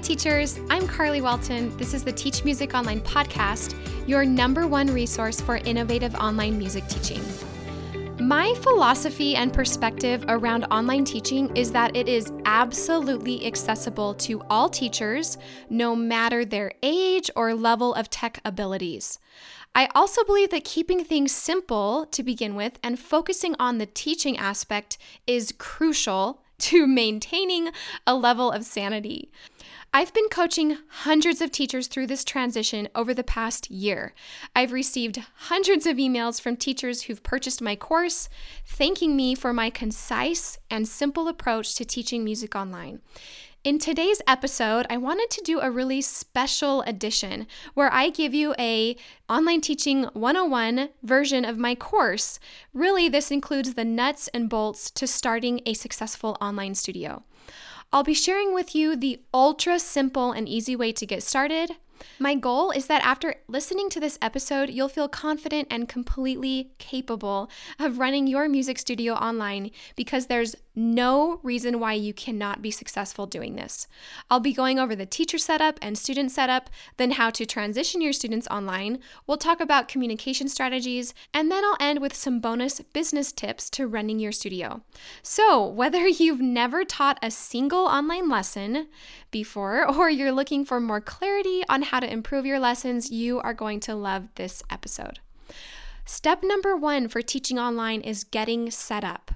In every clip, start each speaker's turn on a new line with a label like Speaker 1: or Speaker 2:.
Speaker 1: teachers. I'm Carly Walton. This is the Teach Music Online podcast, your number one resource for innovative online music teaching. My philosophy and perspective around online teaching is that it is absolutely accessible to all teachers, no matter their age or level of tech abilities. I also believe that keeping things simple to begin with and focusing on the teaching aspect is crucial to maintaining a level of sanity. I've been coaching hundreds of teachers through this transition over the past year. I've received hundreds of emails from teachers who've purchased my course, thanking me for my concise and simple approach to teaching music online. In today's episode, I wanted to do a really special edition where I give you a online teaching 101 version of my course. Really, this includes the nuts and bolts to starting a successful online studio. I'll be sharing with you the ultra simple and easy way to get started. My goal is that after listening to this episode, you'll feel confident and completely capable of running your music studio online because there's no reason why you cannot be successful doing this. I'll be going over the teacher setup and student setup, then how to transition your students online. We'll talk about communication strategies, and then I'll end with some bonus business tips to running your studio. So, whether you've never taught a single online lesson before or you're looking for more clarity on how to improve your lessons, you are going to love this episode. Step number one for teaching online is getting set up.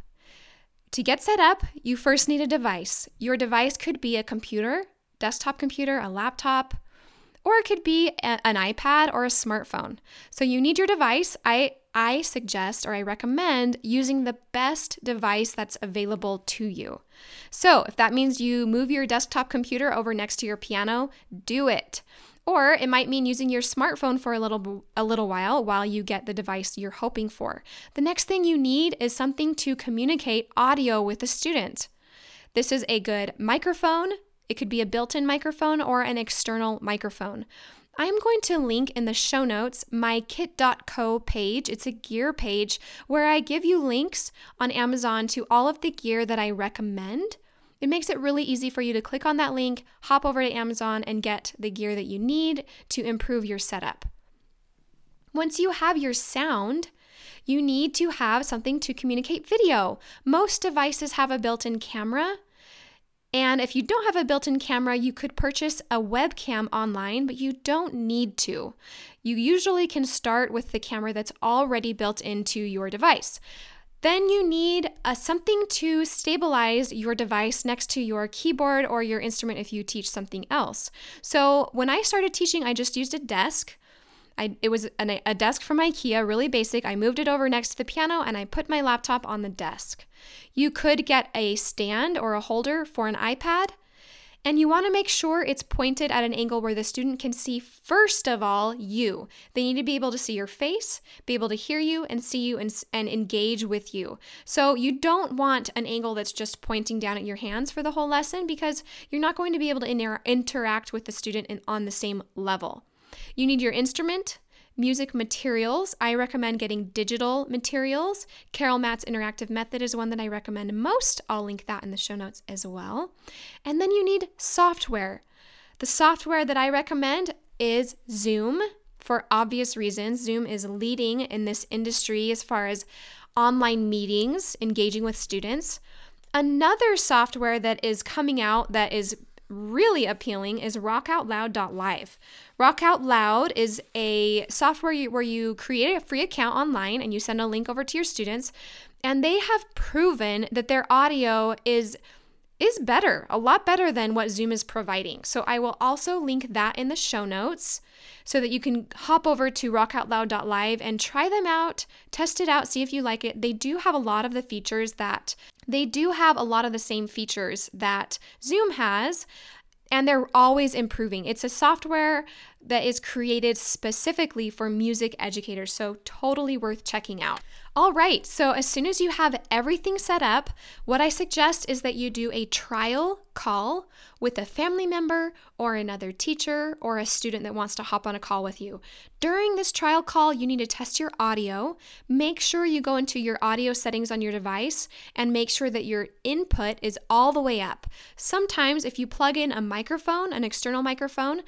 Speaker 1: To get set up, you first need a device. Your device could be a computer, desktop computer, a laptop, or it could be a, an iPad or a smartphone. So you need your device. I I suggest or I recommend using the best device that's available to you. So, if that means you move your desktop computer over next to your piano, do it. Or it might mean using your smartphone for a little a little while while you get the device you're hoping for. The next thing you need is something to communicate audio with the student. This is a good microphone. It could be a built-in microphone or an external microphone. I am going to link in the show notes my kit.co page. It's a gear page where I give you links on Amazon to all of the gear that I recommend. It makes it really easy for you to click on that link, hop over to Amazon, and get the gear that you need to improve your setup. Once you have your sound, you need to have something to communicate video. Most devices have a built in camera. And if you don't have a built in camera, you could purchase a webcam online, but you don't need to. You usually can start with the camera that's already built into your device. Then you need uh, something to stabilize your device next to your keyboard or your instrument if you teach something else. So when I started teaching, I just used a desk. I, it was an, a desk from IKEA, really basic. I moved it over next to the piano and I put my laptop on the desk. You could get a stand or a holder for an iPad. And you want to make sure it's pointed at an angle where the student can see, first of all, you. They need to be able to see your face, be able to hear you and see you and, and engage with you. So you don't want an angle that's just pointing down at your hands for the whole lesson because you're not going to be able to inter- interact with the student in, on the same level. You need your instrument, music materials, I recommend getting digital materials. Carol Matz interactive method is one that I recommend most. I'll link that in the show notes as well. And then you need software. The software that I recommend is Zoom for obvious reasons. Zoom is leading in this industry as far as online meetings, engaging with students. Another software that is coming out that is really appealing is rockoutloud.live. Rock Out Loud is a software where you create a free account online and you send a link over to your students, and they have proven that their audio is is better, a lot better than what Zoom is providing. So I will also link that in the show notes so that you can hop over to rockoutloud.live and try them out, test it out, see if you like it. They do have a lot of the features that they do have a lot of the same features that Zoom has and they're always improving. It's a software that is created specifically for music educators. So, totally worth checking out. All right, so as soon as you have everything set up, what I suggest is that you do a trial call with a family member or another teacher or a student that wants to hop on a call with you. During this trial call, you need to test your audio. Make sure you go into your audio settings on your device and make sure that your input is all the way up. Sometimes, if you plug in a microphone, an external microphone,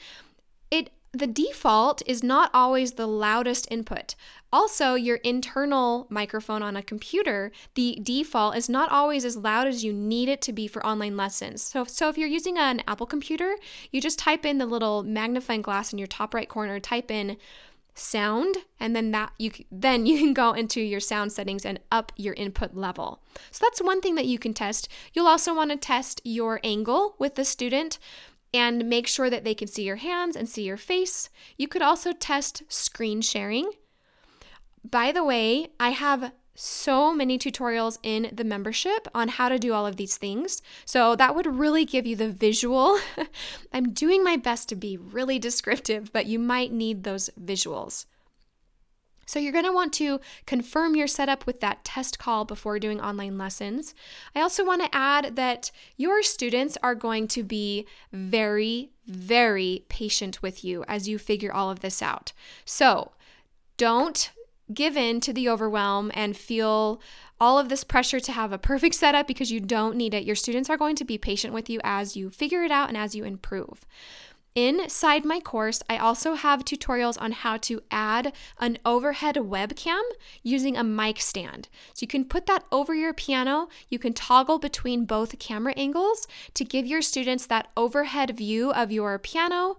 Speaker 1: the default is not always the loudest input. Also, your internal microphone on a computer, the default is not always as loud as you need it to be for online lessons. So, so if you're using an Apple computer, you just type in the little magnifying glass in your top right corner, type in sound and then that you then you can go into your sound settings and up your input level. So that's one thing that you can test. You'll also want to test your angle with the student and make sure that they can see your hands and see your face. You could also test screen sharing. By the way, I have so many tutorials in the membership on how to do all of these things. So that would really give you the visual. I'm doing my best to be really descriptive, but you might need those visuals. So you're going to want to confirm your setup with that test call before doing online lessons. I also want to add that your students are going to be very, very patient with you as you figure all of this out. So don't give in to the overwhelm and feel all of this pressure to have a perfect setup because you don't need it. Your students are going to be patient with you as you figure it out and as you improve. Inside my course, I also have tutorials on how to add an overhead webcam using a mic stand. So you can put that over your piano. You can toggle between both camera angles to give your students that overhead view of your piano.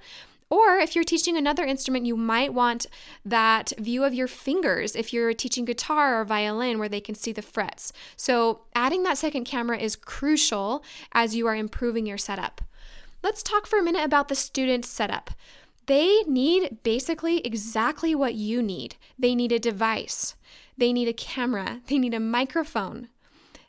Speaker 1: Or if you're teaching another instrument, you might want that view of your fingers if you're teaching guitar or violin where they can see the frets. So, adding that second camera is crucial as you are improving your setup. Let's talk for a minute about the student setup. They need basically exactly what you need. They need a device, they need a camera, they need a microphone.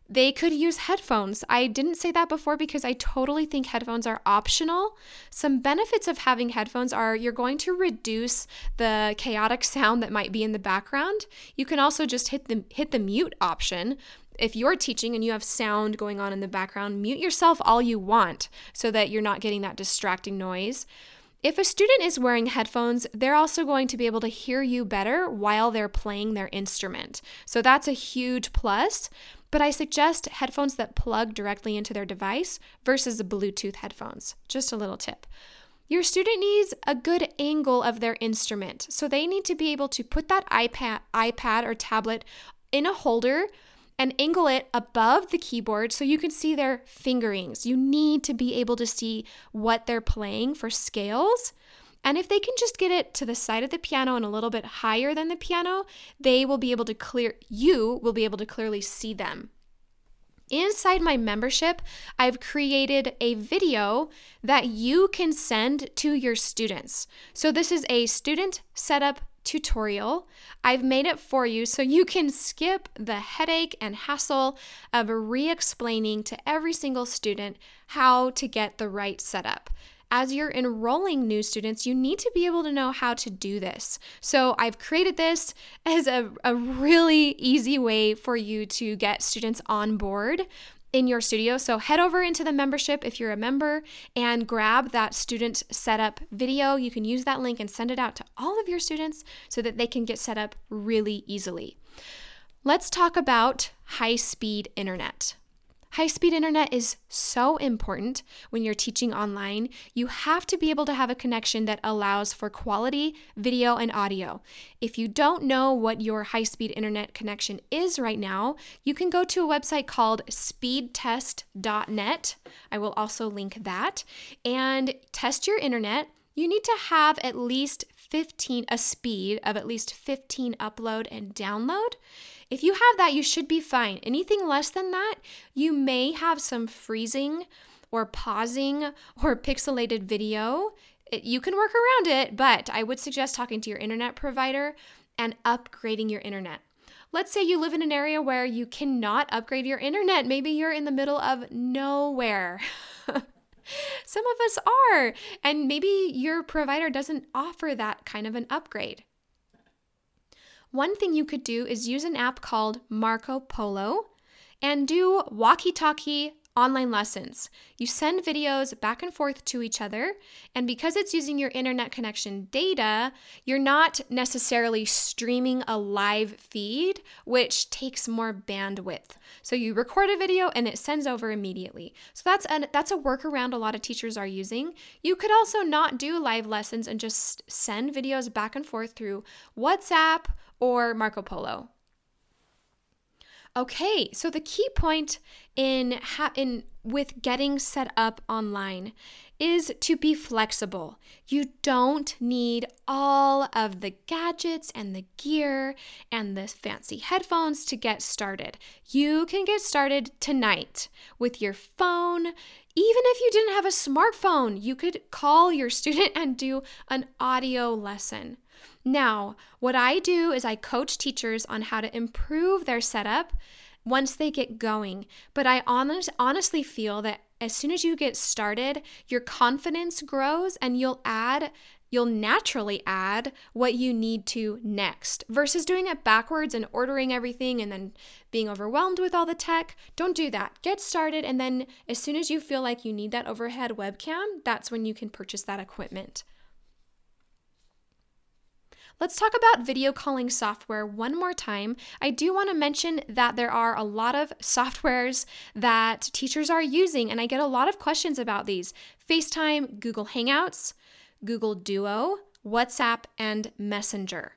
Speaker 1: They could use headphones. I didn't say that before because I totally think headphones are optional. Some benefits of having headphones are you're going to reduce the chaotic sound that might be in the background. You can also just hit the hit the mute option if you're teaching and you have sound going on in the background, mute yourself all you want so that you're not getting that distracting noise. If a student is wearing headphones, they're also going to be able to hear you better while they're playing their instrument. So that's a huge plus. But I suggest headphones that plug directly into their device versus the Bluetooth headphones. Just a little tip. Your student needs a good angle of their instrument. So they need to be able to put that iPad, iPad or tablet in a holder and angle it above the keyboard so you can see their fingerings. You need to be able to see what they're playing for scales. And if they can just get it to the side of the piano and a little bit higher than the piano, they will be able to clear, you will be able to clearly see them. Inside my membership, I've created a video that you can send to your students. So, this is a student setup tutorial. I've made it for you so you can skip the headache and hassle of re explaining to every single student how to get the right setup. As you're enrolling new students, you need to be able to know how to do this. So, I've created this as a, a really easy way for you to get students on board in your studio. So head over into the membership if you're a member and grab that student setup video. You can use that link and send it out to all of your students so that they can get set up really easily. Let's talk about high speed internet. High speed internet is so important when you're teaching online. You have to be able to have a connection that allows for quality video and audio. If you don't know what your high speed internet connection is right now, you can go to a website called speedtest.net. I will also link that and test your internet. You need to have at least 15 a speed of at least 15 upload and download. If you have that, you should be fine. Anything less than that, you may have some freezing or pausing or pixelated video. It, you can work around it, but I would suggest talking to your internet provider and upgrading your internet. Let's say you live in an area where you cannot upgrade your internet. Maybe you're in the middle of nowhere. Some of us are. And maybe your provider doesn't offer that kind of an upgrade. One thing you could do is use an app called Marco Polo and do walkie talkie online lessons. You send videos back and forth to each other, and because it's using your internet connection data, you're not necessarily streaming a live feed, which takes more bandwidth. So you record a video and it sends over immediately. So that's a, that's a workaround a lot of teachers are using. You could also not do live lessons and just send videos back and forth through WhatsApp or Marco Polo. Okay, so the key point in ha- in with getting set up online is to be flexible. You don't need all of the gadgets and the gear and the fancy headphones to get started. You can get started tonight with your phone. Even if you didn't have a smartphone, you could call your student and do an audio lesson. Now, what I do is I coach teachers on how to improve their setup once they get going. But I honest, honestly feel that as soon as you get started, your confidence grows and you'll add you'll naturally add what you need to next versus doing it backwards and ordering everything and then being overwhelmed with all the tech. Don't do that. Get started, and then as soon as you feel like you need that overhead webcam, that's when you can purchase that equipment. Let's talk about video calling software one more time. I do want to mention that there are a lot of softwares that teachers are using, and I get a lot of questions about these FaceTime, Google Hangouts, Google Duo, WhatsApp, and Messenger.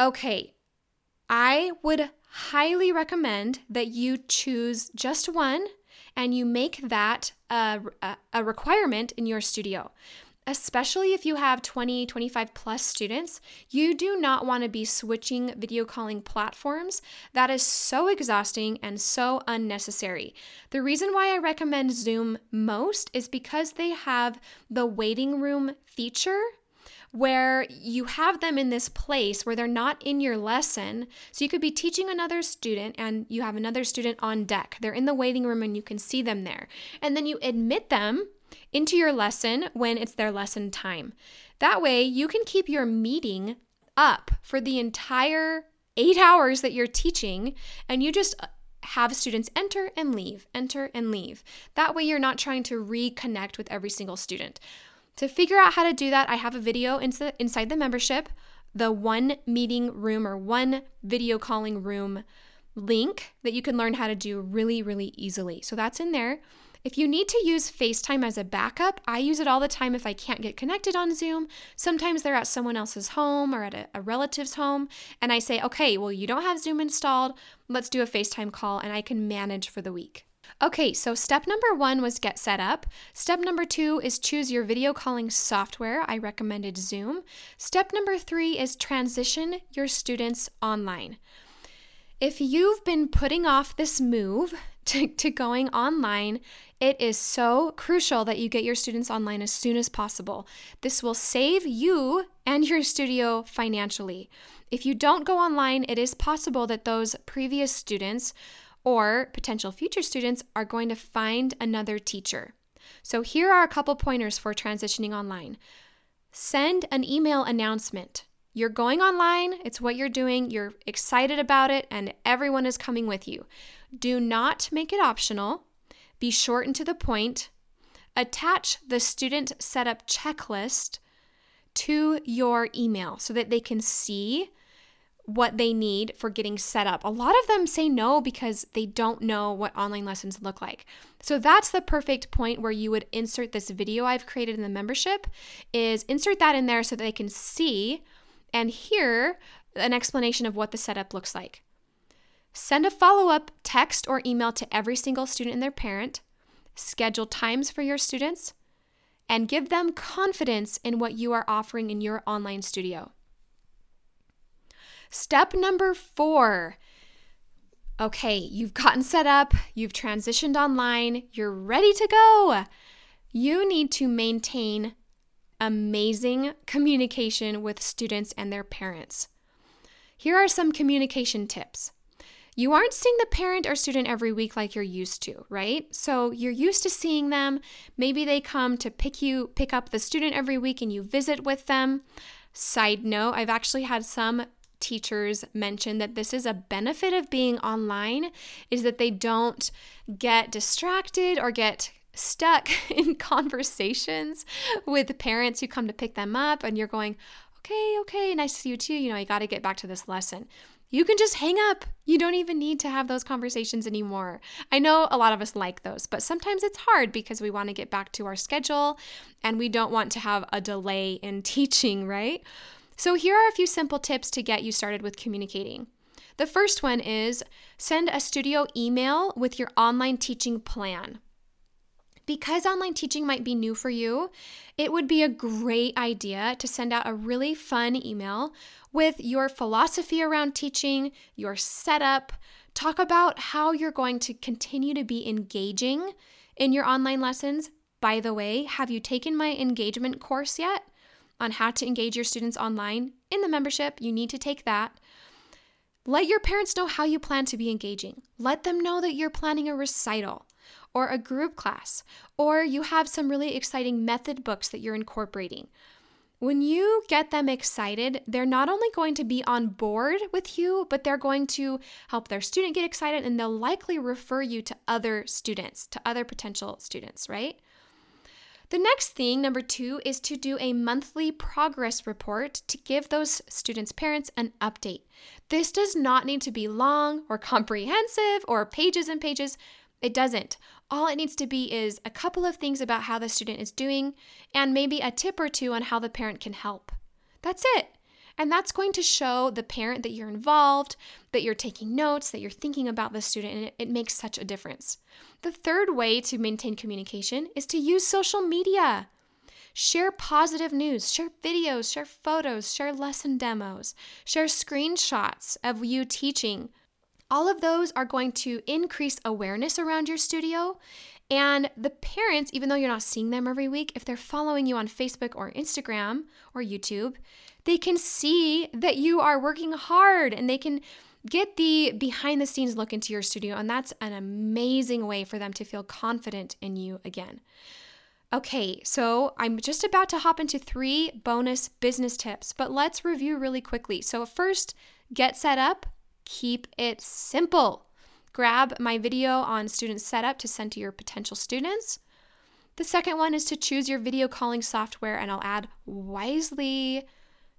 Speaker 1: Okay, I would highly recommend that you choose just one and you make that a, a, requirement in your studio especially if you have 20, 25 plus students, you do not want to be switching video calling platforms. That is so exhausting and so unnecessary. The reason why I recommend Zoom most is because they have the waiting room feature where you have them in this place where they're not in your lesson. So you could be teaching another student and you have another student on deck. They're in the waiting room and you can see them there. And then you admit them into your lesson when it's their lesson time. That way, you can keep your meeting up for the entire eight hours that you're teaching, and you just uh, have students enter and leave, enter and leave. That way, you're not trying to reconnect with every single student. To figure out how to do that, I have a video inside the membership, the one meeting room or one video calling room link that you can learn how to do really, really easily. So that's in there. If you need to use FaceTime as a backup, I use it all the time if I can't get connected on Zoom. Sometimes they're at someone else's home or at a, a relative's home, and I say, okay, well, you don't have Zoom installed. Let's do a FaceTime call, and I can manage for the week. Okay, so step number one was get set up. Step number two is choose your video calling software. I recommended Zoom. Step number three is transition your students online. If you've been putting off this move to, to going online, it is so crucial that you get your students online as soon as possible. This will save you and your studio financially. If you don't go online, it is possible that those previous students or potential future students are going to find another teacher. So, here are a couple pointers for transitioning online. Send an email announcement. You're going online, it's what you're doing, you're excited about it, and everyone is coming with you. Do not make it optional. Be short and to the point. Attach the student setup checklist to your email so that they can see what they need for getting set up. A lot of them say no because they don't know what online lessons look like. So that's the perfect point where you would insert this video I've created in the membership is insert that in there so that they can see and here, an explanation of what the setup looks like. Send a follow up text or email to every single student and their parent. Schedule times for your students and give them confidence in what you are offering in your online studio. Step number four. Okay, you've gotten set up, you've transitioned online, you're ready to go. You need to maintain amazing communication with students and their parents. Here are some communication tips. you aren't seeing the parent or student every week like you're used to, right? So you're used to seeing them. Maybe they come to pick you pick up the student every week and you visit with them. Side note, I've actually had some teachers mention that this is a benefit of being online is that they don't get distracted or get stuck in conversations with parents who come to pick them up and you're going, "Okay, okay, nice to see you too. You know, I got to get back to this lesson." you can just hang up. You don't even need to have those conversations anymore. I know a lot of us like those, but sometimes it's hard because we want to get back to our schedule and we don't want to have a delay in teaching, right? So, here are a few simple tips to get you started with communicating. The first one is send a studio email with your online teaching plan. Because online teaching might be new for you, it would be a great idea to send out a really fun email with your philosophy around teaching, your setup. Talk about how you're going to continue to be engaging in your online lessons. By the way, have you taken my engagement course yet on how to engage your students online? In the membership, you need to take that. Let your parents know how you plan to be engaging. Let them know that you're planning a recital or a group class, or you have some really exciting method books that you're incorporating. When you get them excited, they're not only going to be on board with you, but they're going to help their student get excited and they'll likely refer you to other students, to other potential students, right? The next thing, number two, is to do a monthly progress report to give those students' parents an update. This does not need to be long or comprehensive or pages and pages. It doesn't. All it needs to be is a couple of things about how the student is doing and maybe a tip or two on how the parent can help. That's it. And that's going to show the parent that you're involved, that you're taking notes, that you're thinking about the student, and it, it, makes such a difference. The third way to maintain communication is to use social media. Share positive news, share videos, share photos, share lesson demos, share screenshots of you teaching all of those are going to increase awareness around your studio. And the parents, even though you're not seeing them every week, if they're following you on Facebook or Instagram or YouTube, they can see that you are working hard and they can get the behind the scenes look into your studio. And that's an amazing way for them to feel confident in you again. Okay, so I'm just about to hop into three bonus business tips, but let's review really quickly. So, first, get set up Keep it simple. Grab my video on student setup to send to your potential students. The second one is to choose your video calling software, and I'll add wisely.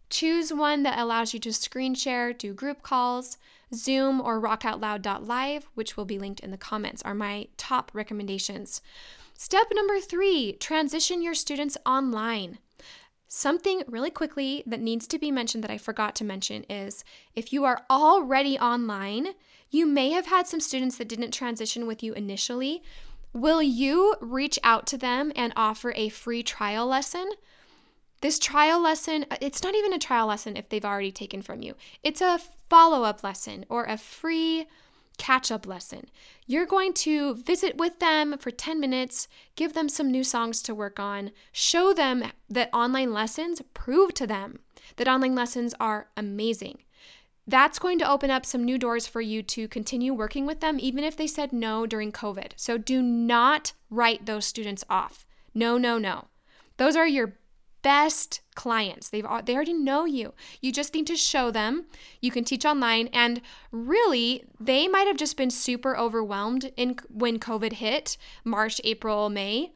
Speaker 1: Choose one that allows you to screen share, do group calls. Zoom or rockoutloud.live, which will be linked in the comments, are my top recommendations. Step number three transition your students online. Something really quickly that needs to be mentioned that I forgot to mention is if you are already online, you may have had some students that didn't transition with you initially. Will you reach out to them and offer a free trial lesson? This trial lesson, uh, it's not even a trial lesson if they've already taken from you. It's a follow up lesson or a free catch up lesson. You're going to visit with them for 10 minutes, give them some new songs to work on, show them that online lessons prove to them that online lessons are amazing. That's going to open up some new doors for you to continue working with them, even if they said no during COVID. So do not write those students off. No, no, no. Those are your best clients. They've they already know you. You just need to show them. You can teach online and really they might have just been super overwhelmed in when COVID hit, March, April, May.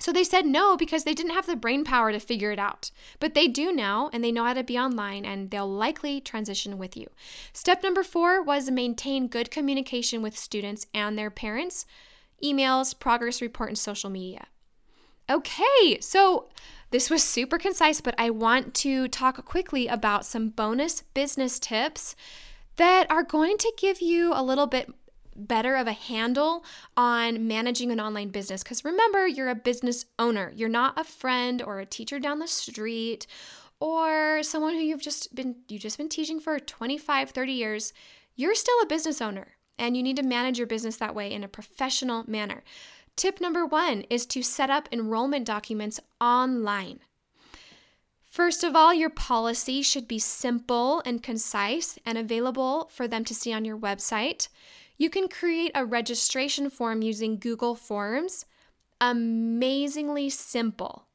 Speaker 1: So they said no because they didn't have the brain power to figure it out. But they do now and they know how to be online and they'll likely transition with you. Step number 4 was maintain good communication with students and their parents, emails, progress report and social media. Okay, so this was super concise, but I want to talk quickly about some bonus business tips that are going to give you a little bit better of a handle on managing an online business. Because remember, you're a business owner, you're not a friend or a teacher down the street or someone who you've just been you've just been teaching for 25 30 years. You're still a business owner and you need to manage your business that way in a professional manner Tip number one is to set up enrollment documents online. First of all, your policy should be simple and concise and available for them to see on your website. You can create a registration form using Google Forms. Amazingly simple.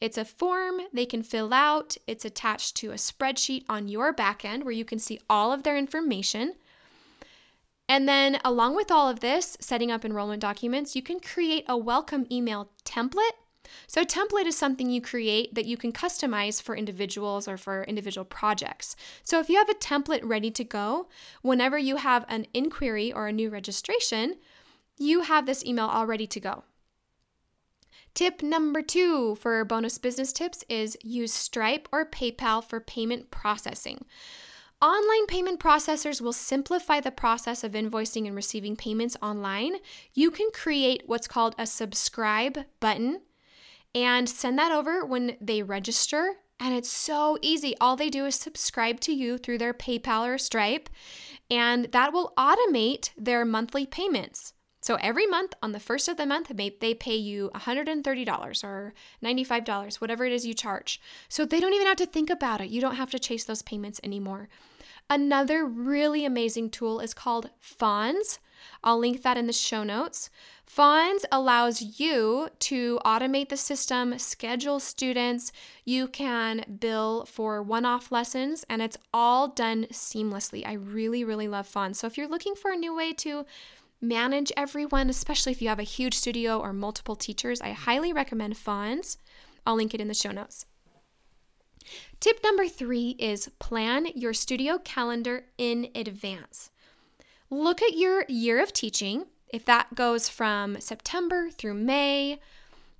Speaker 1: It's a form they can fill out. It's attached to a spreadsheet on your backend where you can see all of their information. And then, along with all of this, setting up enrollment documents, you can create a welcome email template. So, a template is something you create that you can customize for individuals or for individual projects. So, if you have a template ready to go, whenever you have an inquiry or a new registration, you have this email all ready to go. Tip number two for bonus business tips is use Stripe or PayPal for payment processing. Online payment processors will simplify the process of invoicing and receiving payments online. You can create what's called a subscribe button and send that over when they register. And it's so easy. All they do is subscribe to you through their PayPal or Stripe, and that will automate their monthly payments. So every month on the first of the month, they pay you $130 or $95, whatever it is you charge. So they don't even have to think about it. You don't have to chase those payments anymore. Another really amazing tool is called Fons. I'll link that in the show notes. Fons allows you to automate the system, schedule students. You can bill for one off lessons, and it's all done seamlessly. I really, really love Fons. So if you're looking for a new way to manage everyone, especially if you have a huge studio or multiple teachers, I highly recommend Fons. I'll link it in the show notes. Tip number three is plan your studio calendar in advance. Look at your year of teaching. If that goes from September through May,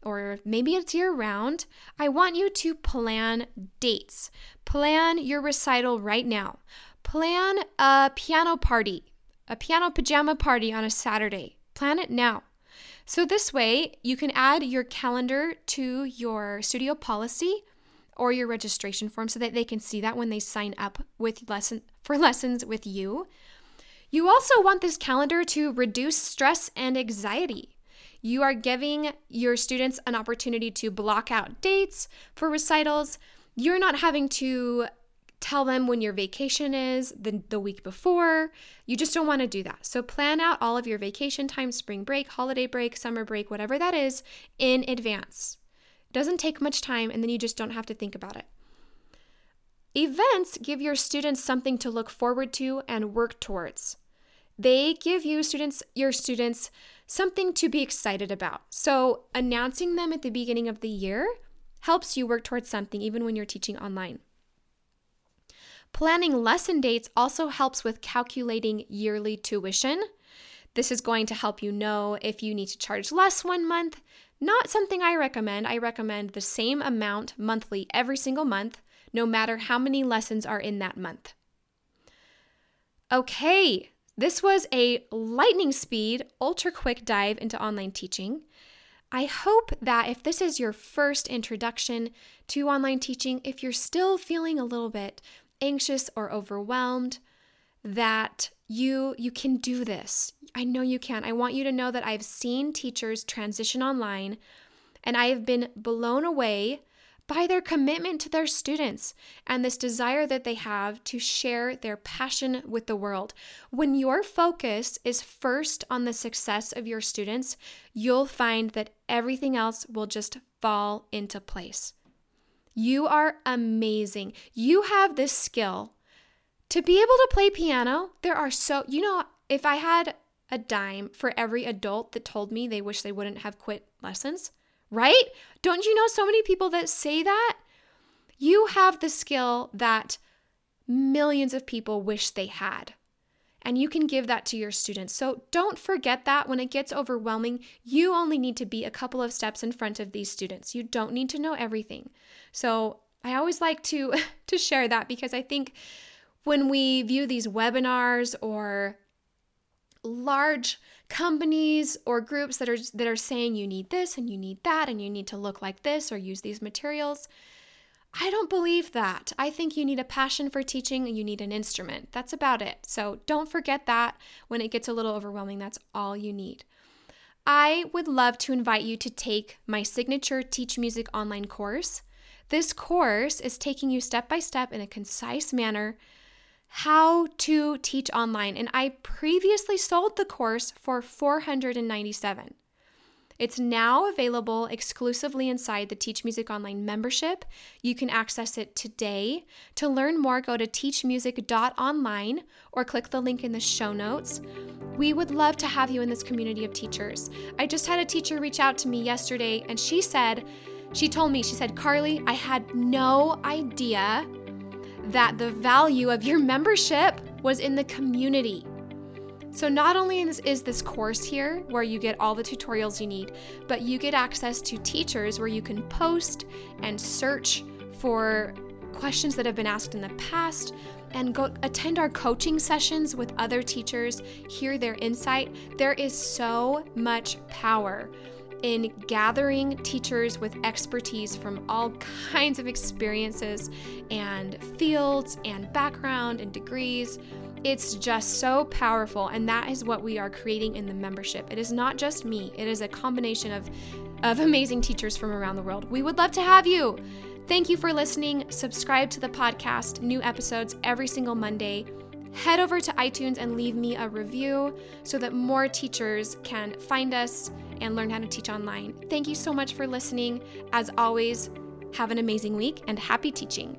Speaker 1: or maybe it's year round, I want you to plan dates. Plan your recital right now. Plan a piano party, a piano pajama party on a Saturday. Plan it now. So, this way, you can add your calendar to your studio policy or your registration form so that they can see that when they sign up with lesson for lessons with you. You also want this calendar to reduce stress and anxiety. You are giving your students an opportunity to block out dates for recitals. You're not having to tell them when your vacation is the, the week before. You just don't want to do that. So plan out all of your vacation time, spring break, holiday break, summer break, whatever that is, in advance. Doesn't take much time, and then you just don't have to think about it. Events give your students something to look forward to and work towards. They give you students your students something to be excited about. So, announcing them at the beginning of the year helps you work towards something even when you're teaching online. Planning lesson dates also helps with calculating yearly tuition. This is going to help you know if you need to charge less one month not something I recommend. I recommend the same amount monthly every single month, no matter how many lessons are in that month. Okay, this was a lightning speed, ultra quick dive into online teaching. I hope that if this is your first introduction to online teaching, if you're still feeling a little bit anxious or overwhelmed, that you you can do this. I know you can. I want you to know that I've seen teachers transition online and I have been blown away by their commitment to their students and this desire that they have to share their passion with the world. When your focus is first on the success of your students, you'll find that everything else will just fall into place. You are amazing. You have this skill to be able to play piano, there are so, you know, if I had a dime for every adult that told me they wish they wouldn't have quit lessons, right? Don't you know so many people that say that? You have the skill that millions of people wish they had. And you can give that to your students. So don't forget that when it gets overwhelming, you only need to be a couple of steps in front of these students. You don't need to know everything. So I always like to to share that because I think when we view these webinars or large companies or groups that are that are saying you need this and you need that and you need to look like this or use these materials I don't believe that. I think you need a passion for teaching you need an instrument. That's about it. So don't forget that when it gets a little overwhelming, that's all you need. I would love to invite you to take my signature Teach Music online course. This course is taking you step by step in a concise manner how to teach online. And I previously sold the course for 497. It's now available exclusively inside the Teach Music Online membership. You can access it today. To learn more, go to teachmusic.online or click the link in the show notes. We would love to have you in this community of teachers. I just had a teacher reach out to me yesterday and she said, she told me, she said, Carly, I had no idea that the value of your membership was in the community. So, not only is, this course here where you get all the tutorials you need, but you get access to teachers where you can post and search for questions that have been asked in the past and go attend our coaching sessions with other teachers, hear their insight. There is so much power in gathering teachers with expertise from all kinds of experiences and fields and background and degrees it's just so powerful, and that is what we are creating in the membership. It is not just me, it is a combination of, of amazing teachers from around the world. We would love to have you. Thank you for listening. Subscribe to the podcast, new episodes every single Monday. Head over to iTunes and leave me a review so that more teachers can find us and learn how to teach online. Thank you so much for listening. As always, have an amazing week and happy teaching.